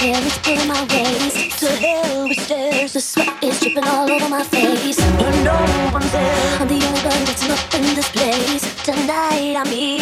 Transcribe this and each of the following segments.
hair pulling my waist. To hell with stares, the sweat is dripping all over my face. But no one's there. I'm the only one that's in this place. Tonight I'm here.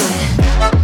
Do it.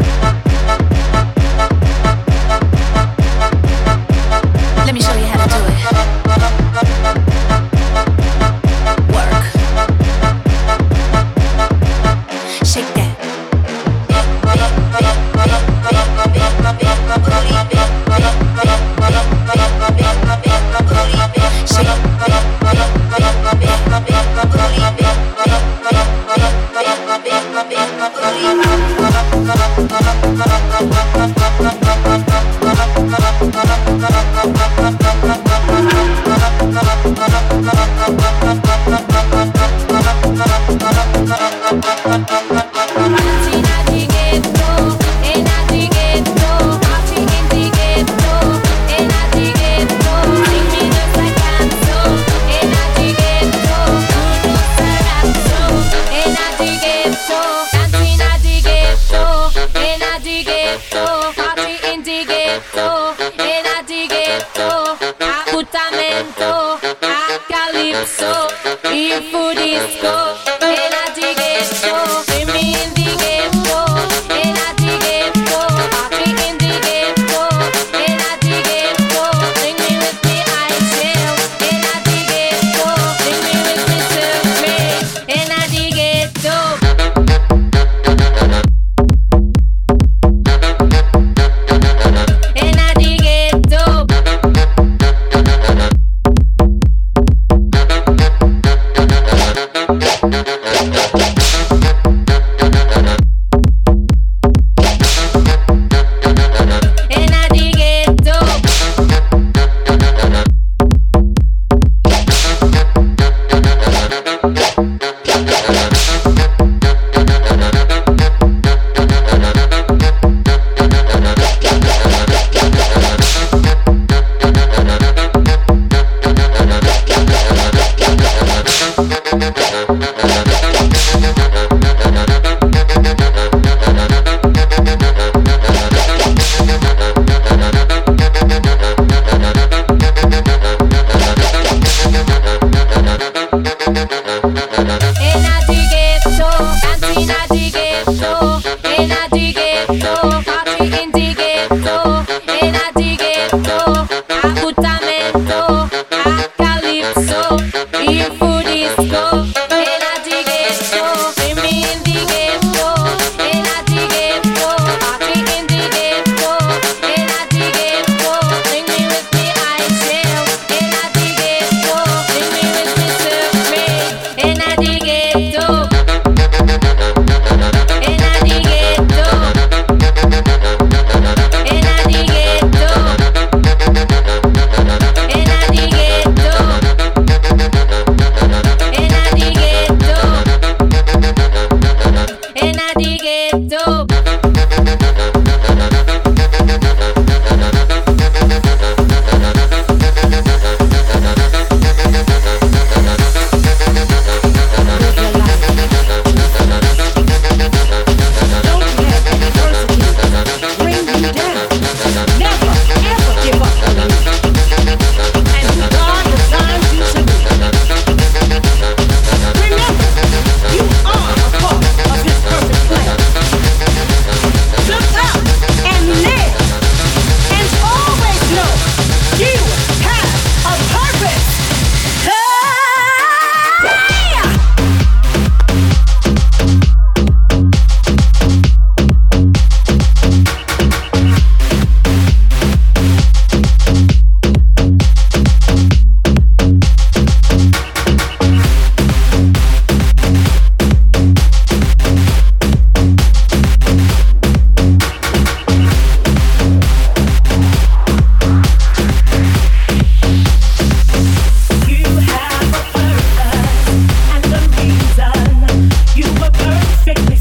Take sick.